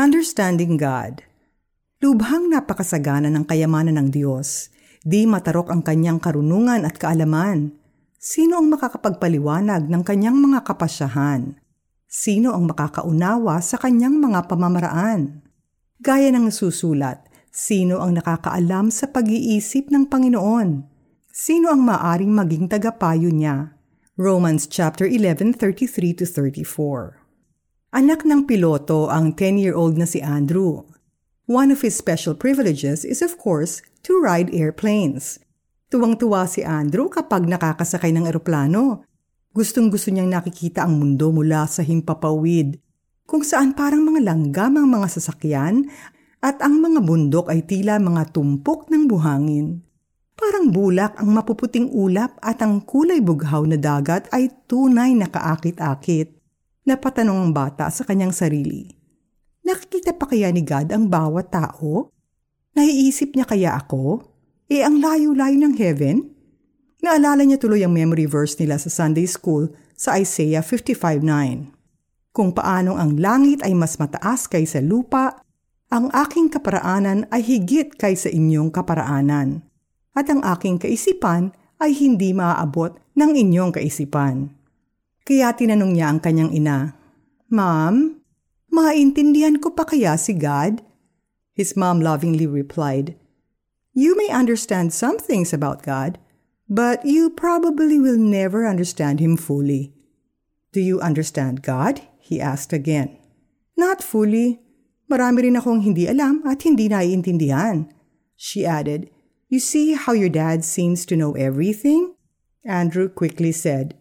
Understanding God Lubhang napakasagana ng kayamanan ng Diyos. Di matarok ang kanyang karunungan at kaalaman. Sino ang makakapagpaliwanag ng kanyang mga kapasyahan? Sino ang makakaunawa sa kanyang mga pamamaraan? Gaya ng nasusulat, sino ang nakakaalam sa pag-iisip ng Panginoon? Sino ang maaring maging tagapayo niya? Romans chapter 11:33 to 34. Anak ng piloto ang 10-year-old na si Andrew. One of his special privileges is of course to ride airplanes. Tuwang-tuwa si Andrew kapag nakakasakay ng eroplano. Gustong-gusto niyang nakikita ang mundo mula sa himpapawid, kung saan parang mga langgam ang mga sasakyan at ang mga bundok ay tila mga tumpok ng buhangin. Parang bulak ang mapuputing ulap at ang kulay bughaw na dagat ay tunay na kaakit-akit. Napatanong ang bata sa kanyang sarili. Nakikita pa kaya ni God ang bawat tao? Naiisip niya kaya ako? Eh ang layo-layo ng heaven? Naalala niya tuloy ang memory verse nila sa Sunday School sa Isaiah 55.9. Kung paanong ang langit ay mas mataas kaysa lupa, ang aking kaparaanan ay higit kaysa inyong kaparaanan, at ang aking kaisipan ay hindi maaabot ng inyong kaisipan. Kaya tinanong niya ang kanyang ina, Ma'am, maintindihan ko pa kaya si God? His mom lovingly replied, You may understand some things about God, but you probably will never understand Him fully. Do you understand God? He asked again. Not fully. Marami rin akong hindi alam at hindi naiintindihan. She added, You see how your dad seems to know everything? Andrew quickly said,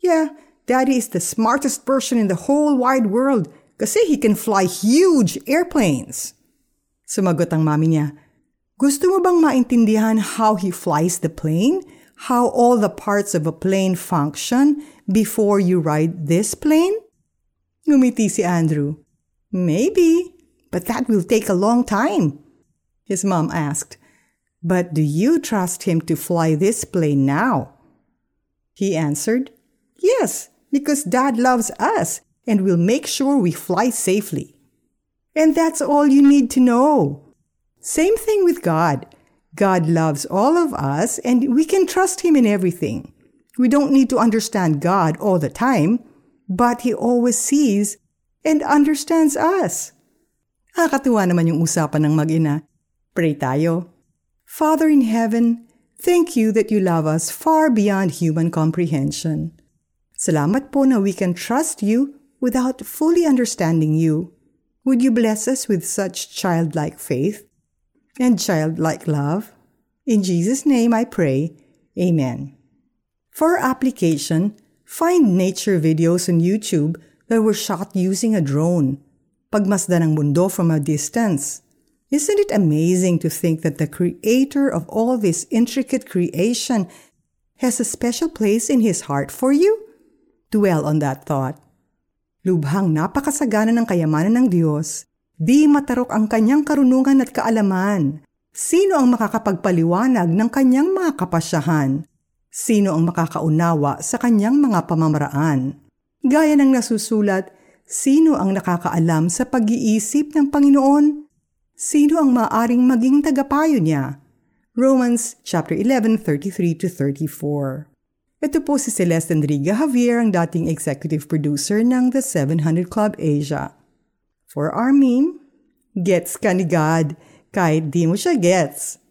Yeah, Daddy is the smartest person in the whole wide world kasi he can fly huge airplanes. Sumagot ang mami niya, Gusto mo bang maintindihan how he flies the plane? How all the parts of a plane function before you ride this plane? Ngumiti si Andrew. Maybe, but that will take a long time. His mom asked, But do you trust him to fly this plane now? He answered, Yes, because Dad loves us and will make sure we fly safely. And that's all you need to know. Same thing with God. God loves all of us and we can trust Him in everything. We don't need to understand God all the time, but He always sees and understands us. Nakakatuwa naman yung usapan ng mag-ina. Pray tayo. Father in heaven, thank you that you love us far beyond human comprehension. Salamat po na we can trust you without fully understanding you. Would you bless us with such childlike faith? and childlike love. In Jesus' name I pray. Amen. For application, find nature videos on YouTube that were shot using a drone. Pagmasdan ng mundo from a distance. Isn't it amazing to think that the creator of all this intricate creation has a special place in his heart for you? Dwell on that thought. Lubhang napakasagana ng kayamanan ng Diyos Di matarok ang kanyang karunungan at kaalaman. Sino ang makakapagpaliwanag ng kanyang mga kapasyahan? Sino ang makakaunawa sa kanyang mga pamamaraan? Gaya ng nasusulat, sino ang nakakaalam sa pag-iisip ng Panginoon? Sino ang maaring maging tagapayo niya? Romans chapter 11:33 to 34. Ito po si Celeste Enriga Javier, ang dating executive producer ng The 700 Club Asia. For our meme, gets ka ni God kahit di mo siya gets.